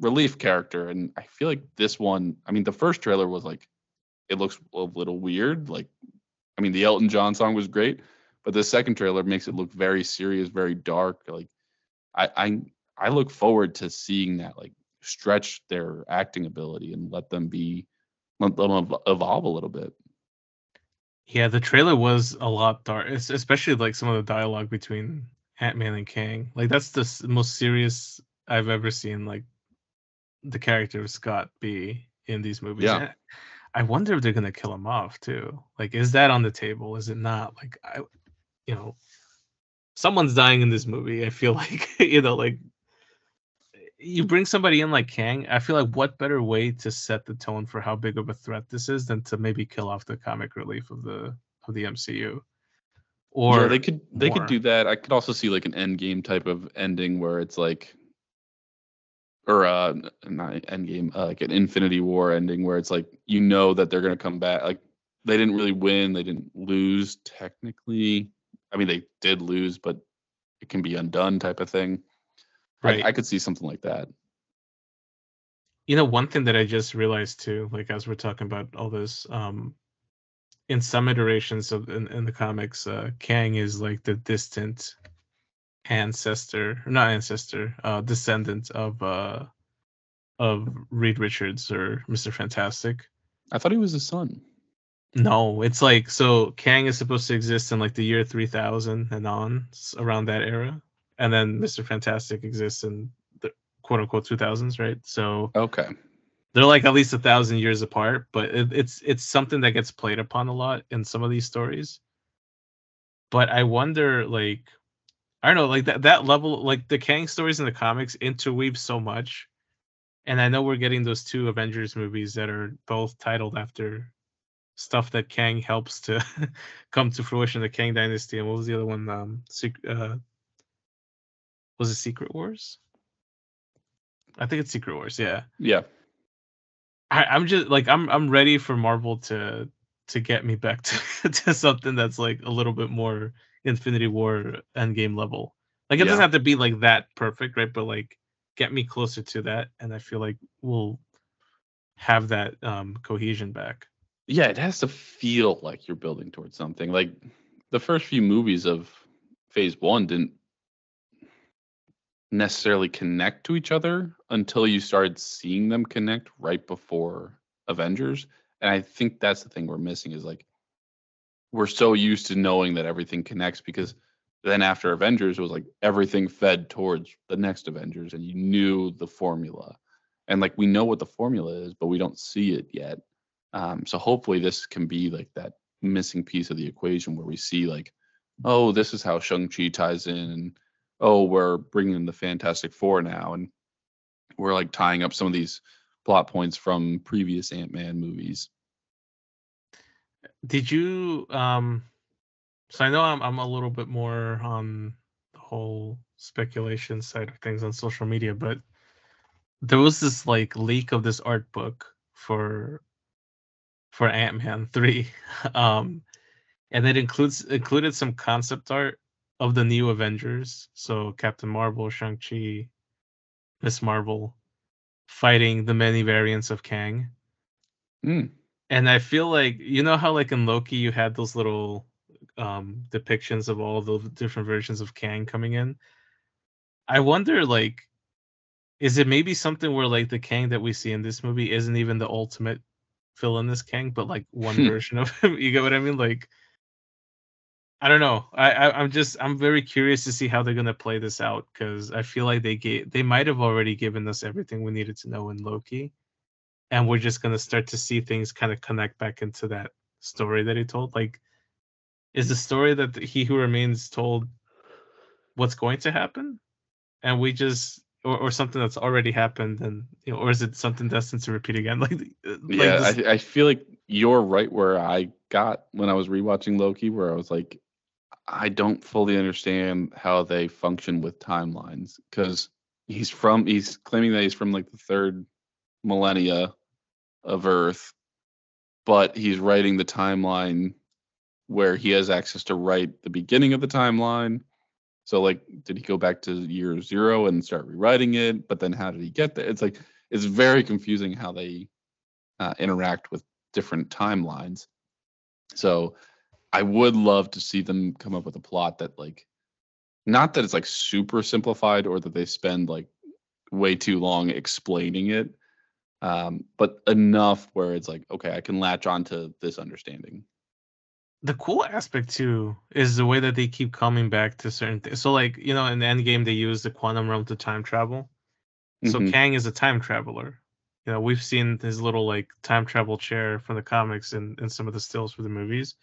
relief character and I feel like this one, I mean the first trailer was like it looks a little weird like I mean the Elton John song was great, but the second trailer makes it look very serious, very dark. Like I I I look forward to seeing that like stretch their acting ability and let them be let them evolve a little bit. Yeah, the trailer was a lot dark, especially like some of the dialogue between Ant Man and Kang. Like that's the most serious I've ever seen. Like the character of Scott be in these movies. Yeah. I wonder if they're gonna kill him off too. Like, is that on the table? Is it not? Like, I, you know, someone's dying in this movie. I feel [LAUGHS] like you know, like you bring somebody in like Kang, I feel like what better way to set the tone for how big of a threat this is than to maybe kill off the comic relief of the of the MCU. Or yeah, they could they more. could do that. I could also see like an end game type of ending where it's like or uh not end game, uh, like an Infinity War ending where it's like you know that they're gonna come back. Like they didn't really win, they didn't lose technically. I mean they did lose, but it can be undone type of thing. Right. I, I could see something like that. You know, one thing that I just realized too, like as we're talking about all this, um, in some iterations of in, in the comics, uh, Kang is like the distant ancestor, not ancestor, uh, descendant of uh, of Reed Richards or Mister Fantastic. I thought he was his son. No, it's like so Kang is supposed to exist in like the year 3000 and on around that era and then Mr. Fantastic exists in the quote unquote 2000s, right? So okay, they're like at least a thousand years apart, but it, it's it's something that gets played upon a lot in some of these stories. But I wonder, like, I don't know, like that that level, like the Kang stories in the comics interweave so much, and I know we're getting those two Avengers movies that are both titled after stuff that Kang helps to [LAUGHS] come to fruition, the Kang Dynasty, and what was the other one? Um, uh, was it Secret Wars? I think it's Secret Wars. Yeah. Yeah. I, I'm just like I'm I'm ready for Marvel to to get me back [LAUGHS] to, to something that's like a little bit more Infinity War Endgame level. Like it yeah. doesn't have to be like that perfect, right? But like get me closer to that, and I feel like we'll have that um cohesion back. Yeah, it has to feel like you're building towards something. Like the first few movies of Phase One didn't necessarily connect to each other until you started seeing them connect right before Avengers. And I think that's the thing we're missing is like we're so used to knowing that everything connects because then after Avengers it was like everything fed towards the next Avengers and you knew the formula. And like we know what the formula is, but we don't see it yet. Um, so hopefully this can be like that missing piece of the equation where we see like, oh, this is how Shang-Chi ties in and oh, we're bringing in the Fantastic Four now, and we're like tying up some of these plot points from previous Ant Man movies. Did you? um So I know I'm I'm a little bit more on the whole speculation side of things on social media, but there was this like leak of this art book for for Ant Man three, [LAUGHS] um, and it includes included some concept art of the new Avengers. So Captain Marvel, Shang Chi, Miss Marvel, fighting the many variants of Kang. Mm. And I feel like you know how like in Loki you had those little um depictions of all the different versions of Kang coming in. I wonder like is it maybe something where like the Kang that we see in this movie isn't even the ultimate villainous Kang, but like one version of him? [LAUGHS] You get what I mean? Like I don't know. I, I am just I'm very curious to see how they're gonna play this out because I feel like they gave they might have already given us everything we needed to know in Loki, and we're just gonna start to see things kind of connect back into that story that he told. Like, is the story that he who remains told what's going to happen, and we just or, or something that's already happened, and you know, or is it something destined to repeat again? [LAUGHS] Like, like yeah, this- I, I feel like you're right where I got when I was rewatching Loki, where I was like, I don't fully understand how they function with timelines because he's from he's claiming that he's from like the third millennia of Earth, but he's writing the timeline where he has access to write the beginning of the timeline. So like, did he go back to year zero and start rewriting it? But then how did he get there? It's like it's very confusing how they uh, interact with different timelines. So I would love to see them come up with a plot that like not that it's like super simplified or that they spend like way too long explaining it um, but enough where it's like okay i can latch on to this understanding the cool aspect too is the way that they keep coming back to certain things. So like, you know, in the end game they use the quantum realm to time travel. So Mhm. Kang is a time traveler. You know, we've seen his little like time travel chair from the comics and, and some of the stills for the movies.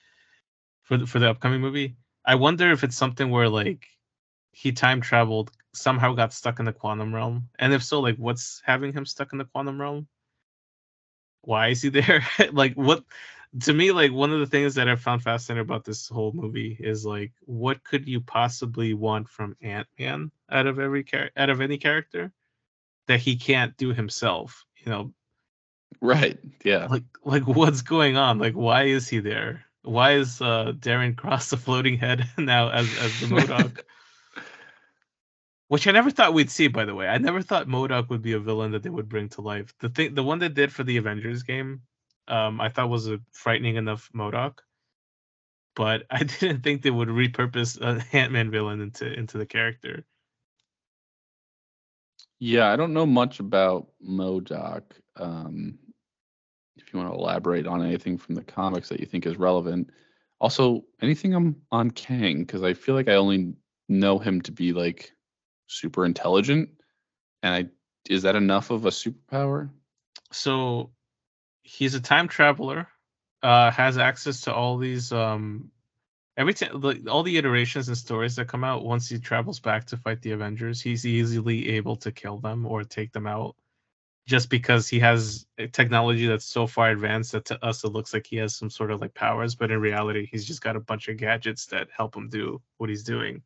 For the, for the upcoming movie. I wonder if it's something where like he time traveled, somehow got stuck in the quantum realm. And if so, like what's having him stuck in the quantum realm? Why is he [LAUGHS] there? like what to me like one of the things that i found fascinating about this whole movie is like what could you possibly want from ant-man out of every char- out of any character that he can't do himself you know right yeah like like what's going on like why is he there why is uh darren cross the floating head [LAUGHS] now as as the modok? [LAUGHS] Which i never thought we'd see by the way. I never thought modok would be a villain that they would bring to life. The thing the one they did for the avengers game um i thought was a frightening enough modok but [LAUGHS] i didn't think they would repurpose an ant-man villain into into the character. Yeah i don't know much about modok um if you want to elaborate on anything from the comics that you think is relevant. Also anything on on kang because i feel like i only know him to be like super intelligent. And i is that enough of a superpower? So he's a time traveler uh has access to all these um every time like all the iterations and stories that come out once he travels back to fight the avengers he's easily able to kill them or take them out just because he has a technology that's so far advanced that to us it looks like he has some sort of like powers but in reality he's just got a bunch of gadgets that help him do what he's doing.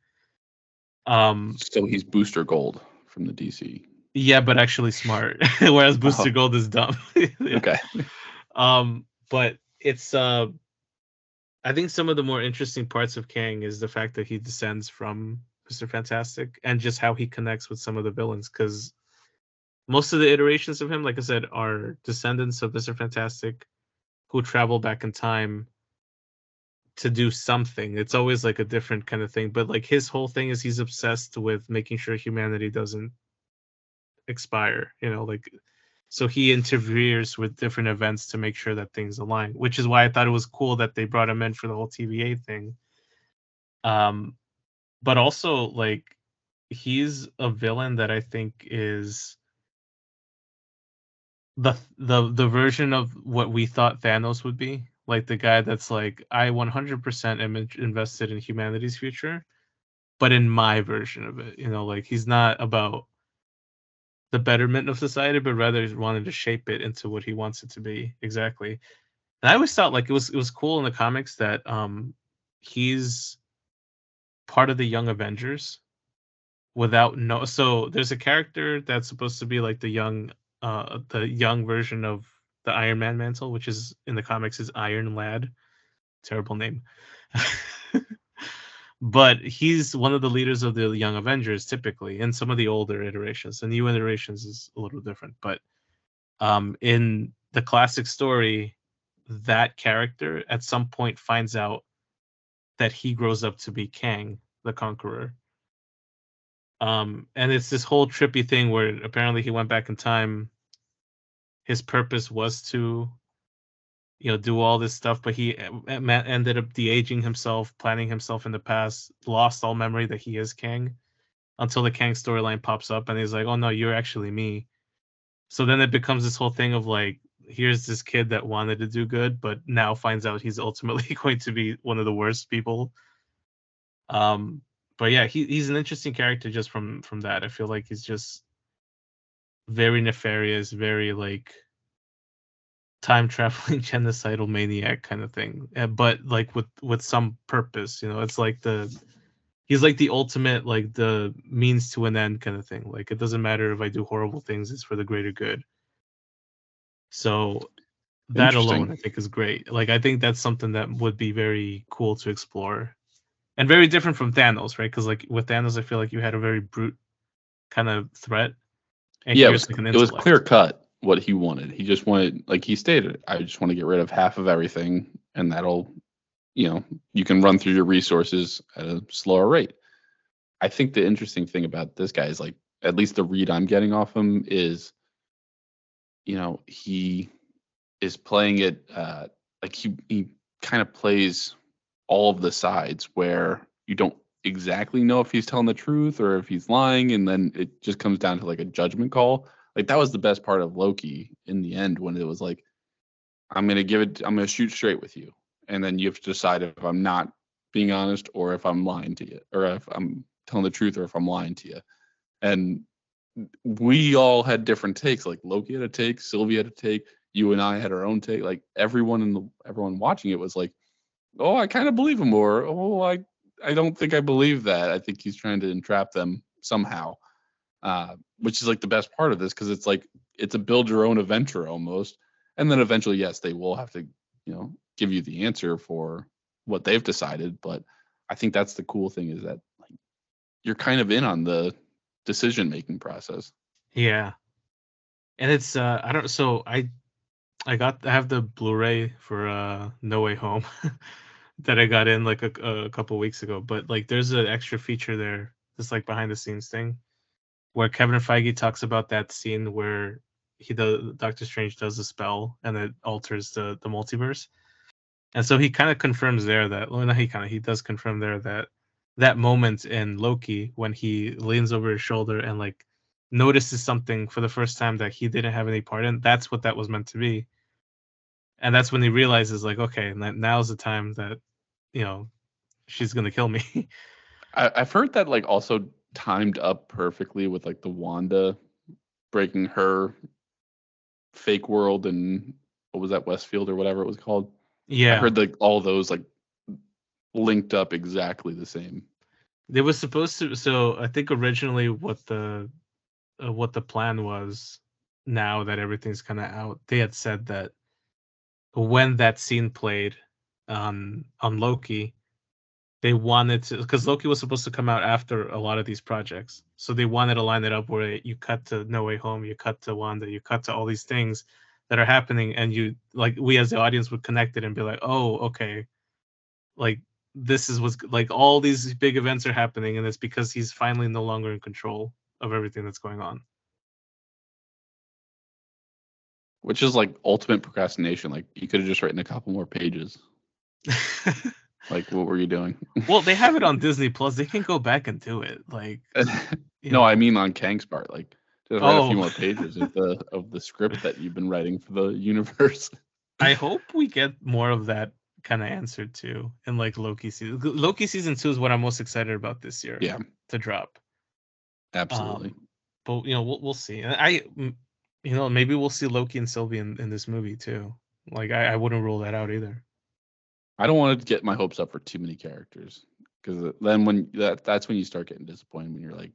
Um so he's booster gold from the dc yeah but actually smart [LAUGHS] whereas booster Oh. gold is dumb. [LAUGHS] Okay. Um but it's uh i think some of the more interesting parts of kang is the fact that he descends from mr fantastic and just how he connects with some of the villains because most of the iterations of him like i said are descendants of mr fantastic who travel back in time to do something. It's always like a different kind of thing but like his whole thing is he's obsessed with making sure humanity doesn't expire you know like so he interferes with different events to make sure that things align which is why i thought it was cool that they brought him in for the whole tva thing. Um but also like he's a villain that i think is the the the version of what we thought thanos would be like the guy that's like i 100% am invested in humanity's future but in my version of it you know like he's not about the betterment of society, but rather he's wanted to shape it into what he wants it to be exactly. And I always thought like it was it was cool in the comics that um he's part of the Young Avengers without no so there's a character that's supposed to be like the young uh the young version of the Iron Man mantle, which is in the comics is Iron Lad. Terrible name. [LAUGHS] but he's one of the leaders of the young avengers typically in some of the older iterations the new iterations is a little different but um in the classic story that character at some point finds out that he grows up to be kang the conqueror um and it's this whole trippy thing where apparently he went back in time his purpose was to you know do all this stuff but he e- ended up de-aging himself planning himself in the past lost all memory that he is kang until the kang storyline pops up and he's like oh no you're actually me so then it becomes this whole thing of like here's this kid that wanted to do good, but now finds out he's ultimately [LAUGHS] going to be one of the worst people. Um, but yeah, he, he's an interesting character just from from that. I feel like he's just very nefarious, very like time traveling [LAUGHS] genocidal maniac kind of thing, uh, but like with with some purpose. You know, it's like the he's like the ultimate like the means to an end kind of thing. Like it doesn't matter if I do horrible things; it's for the greater good. So that alone, I think, is great. Like I think that's something that would be very cool to explore, and very different from Thanos, right? Because like with Thanos, I feel like you had a very brute kind of threat. And yeah, it was, it was clear cut what he wanted. He just wanted, like he stated, I just want to get rid of half of everything, and that'll, you know, you can run through your resources at a slower rate. I think the interesting thing about this guy is like, at least the read I'm getting off him is, you know, he is playing it uh, like he he kind of plays all of the sides where you don't exactly know if he's telling the truth or if he's lying, and then it just comes down to like a judgment call like that was the best part of Loki in the end when it was like, I'm gonna give it, I'm gonna shoot straight with you, and then you have to decide if I'm not being honest or if I'm lying to you, or if I'm telling the truth or if I'm lying to you. And we all had different takes. Like Loki had a take, sylvia had a take, you and I had our own take. Like everyone in the everyone watching it was like, "Oh, I kind of believe him," or "Oh, I I don't think I believe that. I think he's trying to entrap them somehow." uh, which is like the best part of this because it's like it's a build your own adventure almost. And then eventually, yes, they will have to, you know, give you the answer for what they've decided. But I think that's the cool thing is that like you're kind of in on the decision making process. Yeah. And it's uh I don't so I I got I have the Blu-ray for uh No Way Home [LAUGHS] that I got in like a, a couple weeks ago, but like there's an extra feature there, just like behind the scenes thing where Kevin Feige talks about that scene where he the Doctor Strange does a spell and it alters the the multiverse. And so he kind of confirms there that well, not he kind of he does confirm there that that moment in Loki when he leans over his shoulder and like notices something for the first time that he didn't have any part in. That's what that was meant to be. And that's when he realizes like, okay, now's the time that you know she's gonna kill me. [LAUGHS] I, I've heard that like also timed up perfectly with like the Wanda breaking her fake world and what was that Westfield or whatever it was called. Yeah, I heard like all those like linked up exactly the same. They was supposed to. So I think originally what the uh, what the plan was. Now that everything's kind of out, they had said that when that scene played on on Loki, they wanted to because Loki was supposed to come out after a lot of these projects, so they wanted to line it up where you cut to No Way Home, you cut to Wanda, you cut to all these things that are happening, and you like we as the audience would connect it and be like, oh, okay, like this is what's like all these big events are happening, and it's because he's finally no longer in control of everything that's going on. Which is like ultimate procrastination. Like you could have just written a couple more pages. [LAUGHS] Like, what were you doing? [LAUGHS] well, they have it on Disney Plus. They can go back and do it. Like, [LAUGHS] no, know. I mean on Kang's part. Like, just write oh. a few oh. more pages of the of the script that you've been writing for the universe. I hope we get more of that kind of answer too in like Loki season. Loki season two is what I'm most excited about this year. Yeah, to drop. Absolutely. Um, but you know, we'll we'll see. I, you know, maybe we'll see Loki and Sylvie in, in this movie too. Like, I, I wouldn't rule that out either. I don't want to get my hopes up for too many characters because then when that that's when you start getting disappointed when you're like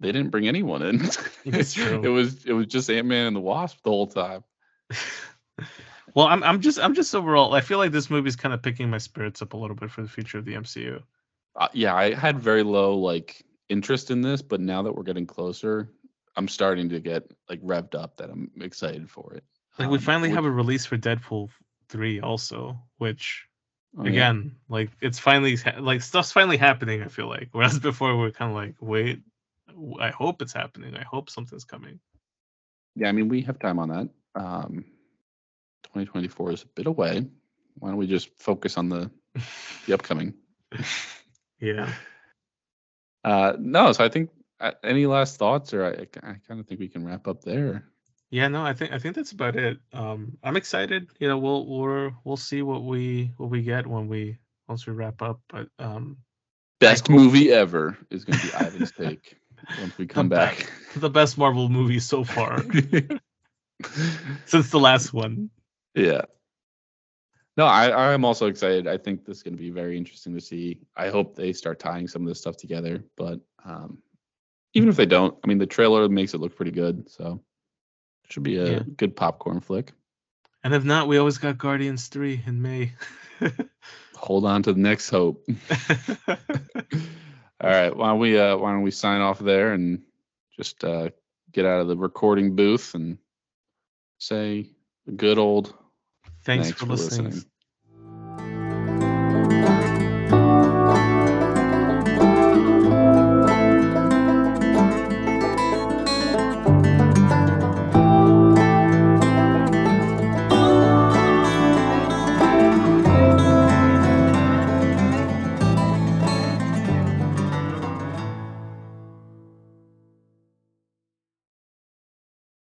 they didn't bring anyone in. [LAUGHS] It's true. it was it was just Ant Man and the Wasp the whole time. [LAUGHS] well, I'm I'm just I'm just overall I feel like this movie's kind of picking my spirits up a little bit for the future of the MCU. Uh, yeah, I had very low like interest in this, but now that we're getting closer, I'm starting to get like revved up that I'm excited for it. Like um, we finally have a release for Deadpool three also, which Oh, Again, yeah. like it's finally like stuff's finally happening. I feel like [LAUGHS] whereas before we are kind of like, wait, I hope it's happening. I hope something's coming. Yeah, I mean we have time on that. Um, 2024 is a bit away. Why don't we just focus on the [LAUGHS] the upcoming? yeah. Uh, no, so I think any last thoughts, or I, I kind of think we can wrap up there. yeah, no, I think I think that's about it. Um, I'm excited. You know, we'll we'll we'll see what we what we get when we once we wrap up. But um, Best movie ever is going to be Ivan's take [LAUGHS] once we come The back. [LAUGHS] the best Marvel movie so far [LAUGHS] since the last one. yeah. No, I I'm also excited. I think this is going to be very interesting to see. I hope they start tying some of this stuff together, but um, even if they don't, I mean, the trailer makes it look pretty good, so it should be a Yeah. good popcorn flick. And if not, we always got Guardians three in May. [LAUGHS] Hold on to the next hope. [LAUGHS] All right, why don't we uh, why don't we sign off there and just uh, get out of the recording booth and say a good old Thanks, Thanks for for listening. listening.